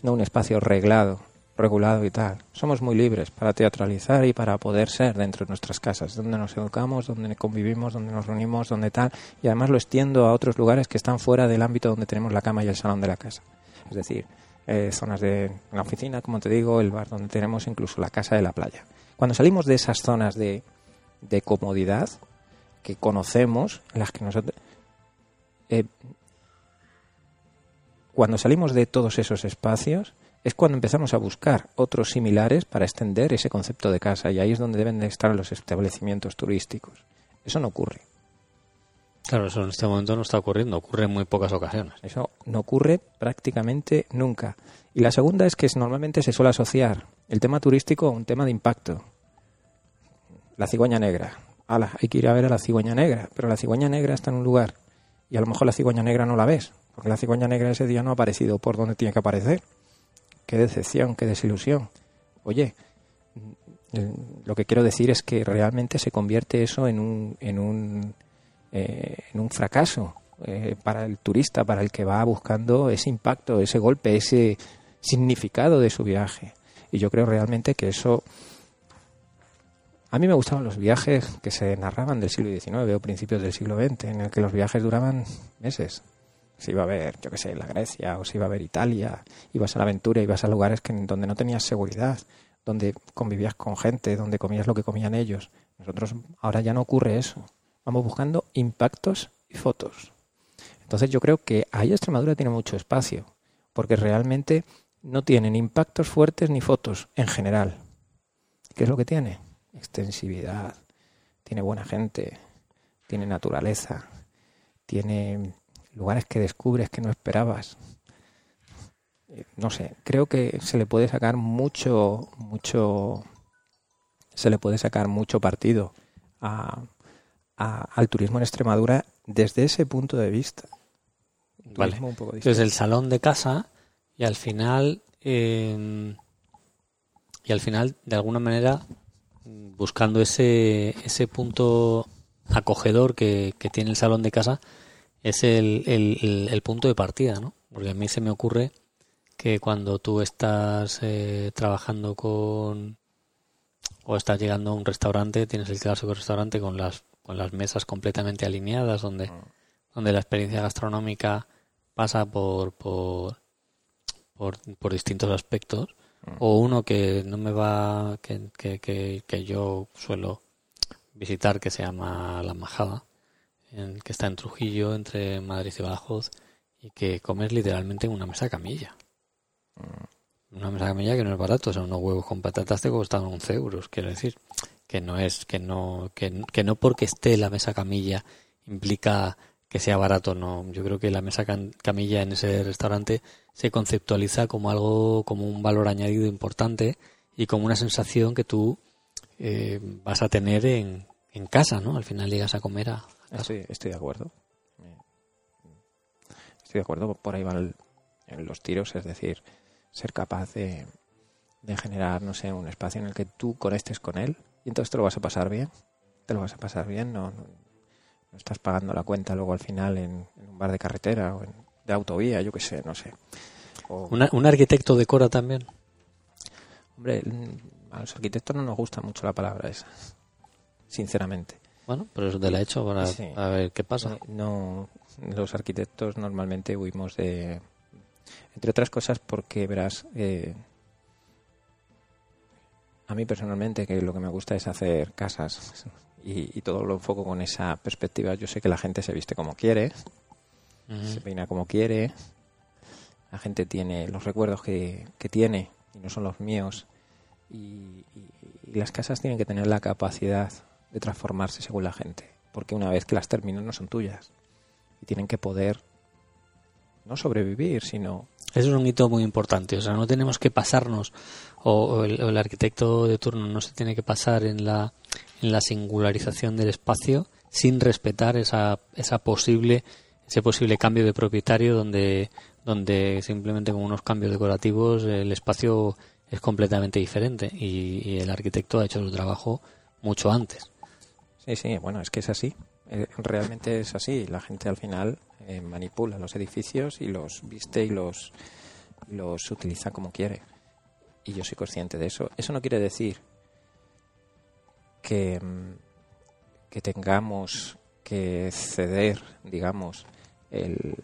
no un espacio reglado, regulado y tal. Somos muy libres para teatralizar y para poder ser dentro de nuestras casas, donde nos educamos, donde convivimos, donde nos reunimos, donde tal. Y además lo extiendo a otros lugares que están fuera del ámbito donde tenemos la cama y el salón de la casa. Es decir, eh, zonas de la oficina, como te digo, el bar donde tenemos incluso la casa de la playa. Cuando salimos de esas zonas de, de comodidad que conocemos, las que nosotros... Eh, cuando salimos de todos esos espacios, es cuando empezamos a buscar otros similares para extender ese concepto de casa y ahí es donde deben de estar los establecimientos turísticos. Eso no ocurre. Claro, eso en este momento no está ocurriendo, ocurre en muy pocas ocasiones. Eso no ocurre prácticamente nunca. Y la segunda es que normalmente se suele asociar el tema turístico a un tema de impacto. La cigüeña negra. Hay que ir a ver a la cigüeña negra, pero la cigüeña negra está en un lugar y a lo mejor la cigüeña negra no la ves, porque la cigüeña negra ese día no ha aparecido por donde tiene que aparecer qué decepción, qué desilusión. Oye, lo que quiero decir es que realmente se convierte eso en un, en un, eh, en un fracaso eh, para el turista, para el que va buscando ese impacto, ese golpe, ese significado de su viaje. Y yo creo realmente que eso... A mí me gustaban los viajes que se narraban del siglo XIX o principios del siglo XX, en el que los viajes duraban meses, se iba a ver, yo qué sé, la Grecia o se iba a ver Italia, ibas a la aventura, ibas a lugares que, donde no tenías seguridad, donde convivías con gente, donde comías lo que comían ellos. Nosotros ahora ya no ocurre eso. Vamos buscando impactos y fotos. Entonces yo creo que ahí Extremadura tiene mucho espacio, porque realmente no tienen impactos fuertes ni fotos en general. ¿Qué es lo que tiene? Extensividad, tiene buena gente, tiene naturaleza, tiene lugares que descubres que no esperabas. Eh, no sé, creo que se le puede sacar mucho, mucho, se le puede sacar mucho partido a, al turismo en Extremadura desde ese punto de vista. Vale. desde el salón de casa y al final em, y al final de alguna manera buscando ese, ese punto acogedor que, que tiene el salón de casa es el, el, punto de partida, ¿no? Porque a mí se me ocurre que cuando tú estás eh, trabajando con o estás llegando a un restaurante, tienes el clásico restaurante con las con las mesas completamente alineadas donde ah. donde la experiencia gastronómica pasa por por por, distintos aspectos. O uno que no me va que, que, que, que yo suelo visitar que se llama la majada que está en Trujillo, entre Madrid y Badajoz, y que comes literalmente en una mesa camilla. Mm. Una mesa camilla que no es barato, o sea, unos huevos con patatas te costan 11 euros, quiero decir, que no es, que no, que, que no porque esté la mesa camilla implica que sea barato, no. Yo creo que la mesa camilla en ese restaurante se conceptualiza como algo, como un valor añadido importante y como una sensación que tú eh, vas a tener en, en casa, ¿no? Al final llegas a comer a, Estoy, estoy de acuerdo. Estoy de acuerdo. Por ahí van los tiros, es decir, ser capaz de, generar, no sé, un espacio en el que tú conectes con él y entonces te lo vas a pasar bien. Te lo vas a pasar bien, no, estás pagando la cuenta luego al final en, un bar de carretera o en, de autovía, yo qué sé, no sé. ¿Un arquitecto decora también? Hombre, a los arquitectos no nos gusta mucho la palabra esa, sinceramente. Bueno, pero eso te la he hecho para ver qué pasa. No, los arquitectos normalmente huimos de, Entre otras cosas porque, verás, eh, a mí personalmente que lo que me gusta es hacer casas y, todo lo enfoco con esa perspectiva. Yo sé que la gente se viste como quiere, se peina como quiere, la gente tiene los recuerdos que, tiene y no son los míos y, las casas tienen que tener la capacidad de transformarse según la gente, porque una vez que las terminan no son tuyas y tienen que poder no sobrevivir, sino eso es un hito muy importante. O sea, no tenemos que pasarnos, o, el, arquitecto de turno no se tiene que pasar en la, en la singularización del espacio sin respetar esa, esa posible, ese posible cambio de propietario donde, donde simplemente con unos cambios decorativos el espacio es completamente diferente y, el arquitecto ha hecho su trabajo mucho antes. Sí, sí, bueno, es que es así. Eh, realmente es así. La gente al final eh, manipula los edificios y los viste y los, los utiliza como quiere. Y yo soy consciente de eso. Eso no quiere decir que, mm, que tengamos que ceder, digamos, el,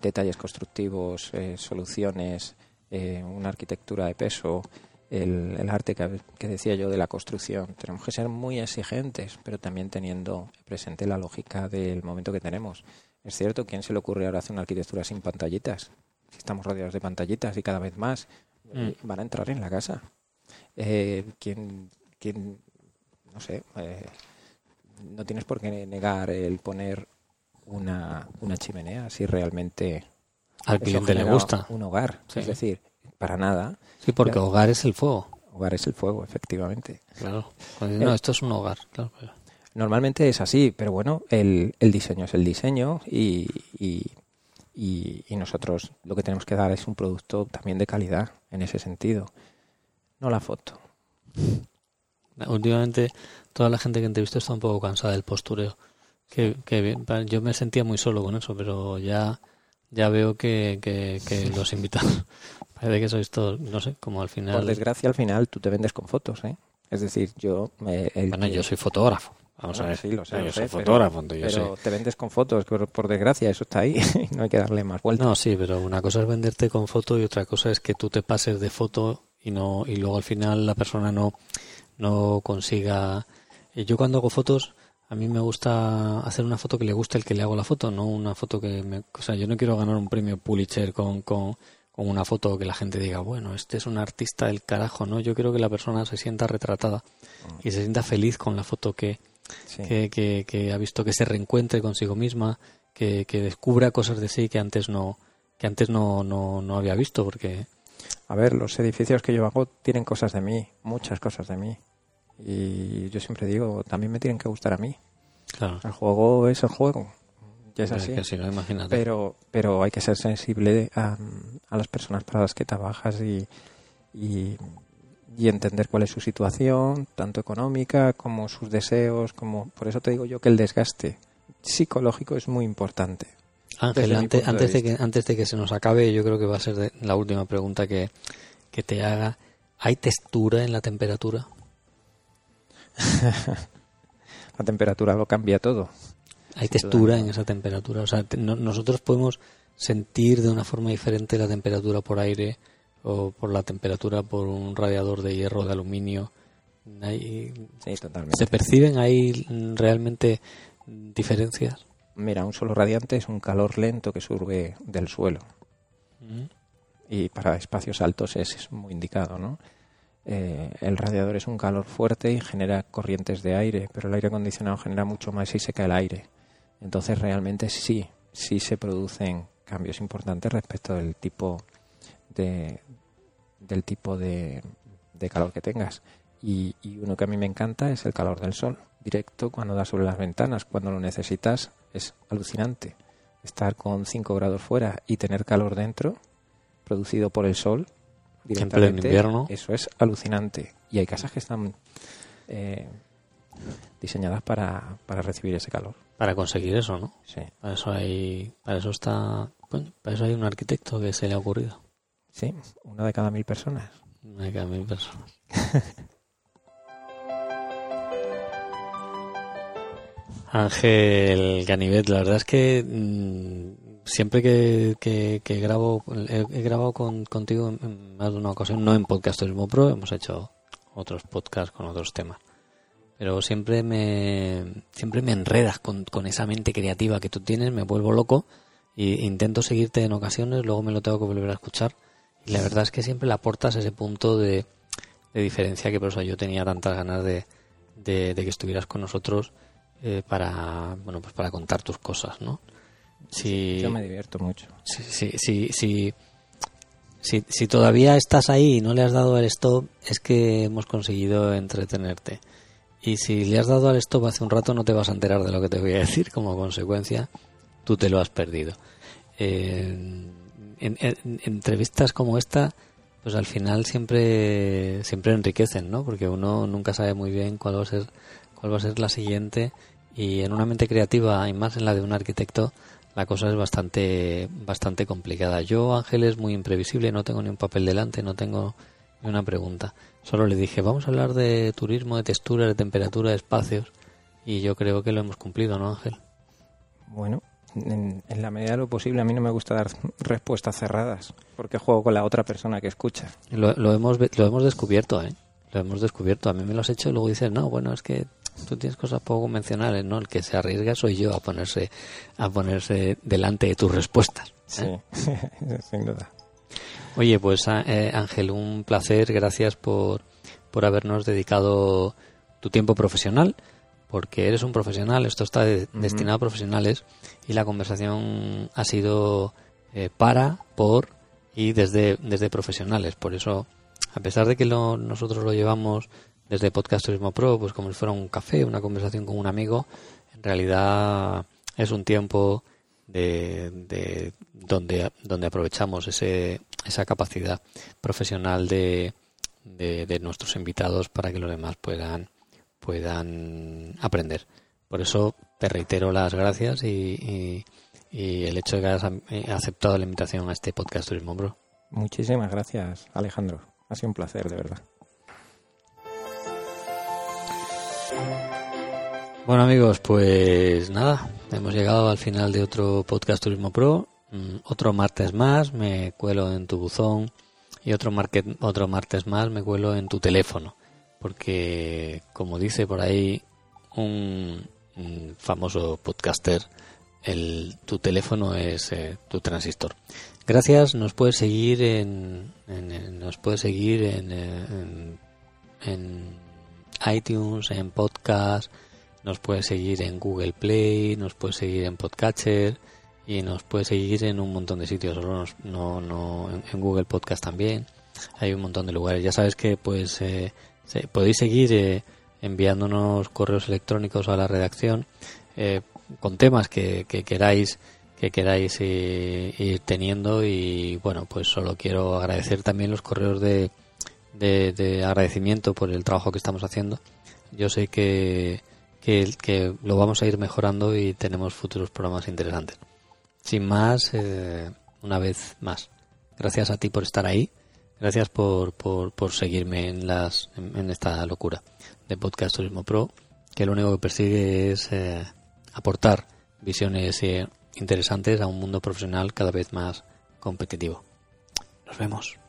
detalles constructivos, eh, soluciones, una arquitectura de peso, el, el arte que, que, decía yo de la construcción. Tenemos que ser muy exigentes, pero también teniendo presente la lógica del momento que tenemos. Es cierto, ¿quién se le ocurre ahora hacer una arquitectura sin pantallitas? Si estamos rodeados de pantallitas y cada vez más eh, mm. van a entrar en la casa. Eh, ¿quién, quién, no sé, eh, no tienes por qué negar el poner una, una chimenea si realmente al cliente le gusta un hogar. Es decir, para nada. Sí, porque hogar es el fuego. Hogar es el fuego, efectivamente. Claro. No, esto es un hogar. Claro, Normalmente es así, pero bueno, el, el diseño es el diseño y, y, nosotros lo que tenemos que dar es un producto también de calidad en ese sentido, no la foto. Últimamente toda la gente que entrevisto está un poco cansada del postureo. Que, que yo me sentía muy solo con eso, pero ya ya veo que, que, que los invitados parece que sois todos, no sé, como al final. Por desgracia, al final tú te vendes con fotos, ¿eh? Es decir, yo. Me, bueno, yo soy fotógrafo. Vamos a ver. Sí, lo sé, yo soy fotógrafo, pero, pero te vendes con fotos, por, por desgracia, eso está ahí y no hay que darle más vueltas. No, sí, pero una cosa es venderte con foto y otra cosa es que tú te pases de foto y no y luego al final la persona no no consiga. Yo cuando hago fotos, a mí me gusta hacer una foto que le guste el que le hago la foto, no una foto que me, o sea, yo no quiero ganar un premio Pulitzer con, con, con una foto que la gente diga, bueno, este es un artista del carajo, ¿no? Yo quiero que la persona se sienta retratada y se sienta feliz con la foto que, que, que, ha visto que se reencuentre consigo misma, que, que, descubra cosas de sí que antes no que antes no, no, no había visto porque a ver los edificios que yo hago tienen cosas de mí muchas cosas de mí y yo siempre digo también me tienen que gustar a mí claro. el juego es el juego ya es así pero pero hay que ser sensible a, a las personas para las que trabajas y, y y entender cuál es su situación, tanto económica como sus deseos, como por eso te digo yo que el desgaste psicológico es muy importante. Ángel, antes, antes de, que, antes de que se nos acabe, yo creo que va a ser la última pregunta que, que te haga. ¿Hay textura en la temperatura? la temperatura lo cambia todo. Hay textura en esa temperatura. O sea, nosotros podemos sentir de una forma diferente la temperatura por aire o por la temperatura por un radiador de hierro de aluminio. ¿Se perciben ahí realmente diferencias? Mira, un solo radiante es un calor lento que surge del suelo. Mm. Y para espacios altos es, muy indicado, ¿no? Eh, el radiador es un calor fuerte y genera corrientes de aire, pero el aire acondicionado genera mucho más y se cae el aire. Entonces realmente sí, sí se producen cambios importantes respecto del tipo de, del tipo de, calor que tengas. Y, uno que a mí me encanta es el calor del sol, directo cuando da sobre las ventanas, cuando lo necesitas, es alucinante. Estar con 5 grados fuera y tener calor dentro, producido por el sol, directamente, invierno. eso es alucinante. Y hay casas que están eh, diseñadas para, para recibir ese calor. Para conseguir eso, ¿no? Sí. Para eso hay, para eso está, para eso hay un arquitecto que se le ha ocurrido. Sí, una de cada mil personas. Una de cada mil personas. Ángel Ganivet, la verdad es que mm, siempre que, que, grabo, he, grabado con, contigo en más de una ocasión, no en Podcast Turismo Pro, hemos hecho otros podcasts con otros temas. Pero siempre me, siempre me enredas con, con esa mente creativa que tú tienes, me vuelvo loco y intento seguirte en ocasiones, luego me lo tengo que volver a escuchar. Y la verdad es que siempre le aportas ese punto de, de diferencia que por eso yo tenía tantas ganas de, de, que estuvieras con nosotros eh, para, bueno, pues para contar tus cosas, ¿no? Si, yo me divierto mucho. Si, si, si, si, si todavía estás ahí y no le has dado al stop, es que hemos conseguido entretenerte. Y si le has dado al stop hace un rato, no te vas a enterar de lo que te voy a decir. Como consecuencia, tú te lo has perdido. en, entrevistas como esta, pues al final siempre, siempre enriquecen, ¿no? Porque uno nunca sabe muy bien cuál va a ser, cuál va a ser la siguiente. Y en una mente creativa, y más en la de un arquitecto, la cosa es bastante, bastante complicada. Yo, Ángel, es muy imprevisible, no tengo ni un papel delante, no tengo ni una pregunta. Solo le dije, vamos a hablar de turismo, de textura, de temperatura, de espacios. Y yo creo que lo hemos cumplido, ¿no, Ángel? Bueno, en, la medida de lo posible, a mí no me gusta dar respuestas cerradas, porque juego con la otra persona que escucha. Lo, lo, hemos, lo hemos descubierto, ¿eh? Lo hemos descubierto. A mí me lo has hecho y luego dices, no, bueno, es que tú tienes cosas poco convencionales, ¿no? El que se arriesga soy yo a ponerse, a ponerse delante de tus respuestas. ¿eh? Sí, sin duda. Oye, pues eh, Ángel, un placer, gracias por, por habernos dedicado tu tiempo profesional, porque eres un profesional, esto está destinado a profesionales y la conversación ha sido eh, para, por y desde, desde profesionales. Por eso, a pesar de que lo, nosotros lo llevamos desde Podcast Turismo Pro, pues como si fuera un café, una conversación con un amigo, en realidad es un tiempo de, de donde, donde aprovechamos ese, esa capacidad profesional de, de, nuestros invitados para que los demás puedan, puedan aprender. Por eso te reitero las gracias y, y, el hecho de que hayas aceptado la invitación a este podcast Turismo Pro. Muchísimas gracias, Alejandro. Ha sido un placer, de verdad. Bueno amigos, pues nada, hemos llegado al final de otro podcast Turismo Pro. Mm, otro martes más me cuelo en tu buzón y otro, otro martes más me cuelo en tu teléfono. Porque, como dice por ahí un, famoso podcaster, el, tu teléfono es eh, tu transistor. Gracias, nos puedes seguir en, nos puedes seguir en, en, en iTunes, en podcast, nos puede seguir en Google Play, nos puede seguir en Podcatcher y nos puede seguir en un montón de sitios, no, no en, Google Podcast también. Hay un montón de lugares. Ya sabes que pues eh, podéis seguir eh, enviándonos correos electrónicos a la redacción eh, con temas que, que queráis que queráis ir teniendo y bueno pues solo quiero agradecer también los correos de, de agradecimiento por el trabajo que estamos haciendo. Yo sé que que, lo vamos a ir mejorando y tenemos futuros programas interesantes. Sin más, eh, una vez más, gracias a ti por estar ahí, gracias por, por, por seguirme en, las, en, esta locura de Podcast Turismo Pro, que lo único que persigue es eh, aportar visiones eh, interesantes a un mundo profesional cada vez más competitivo. Nos vemos.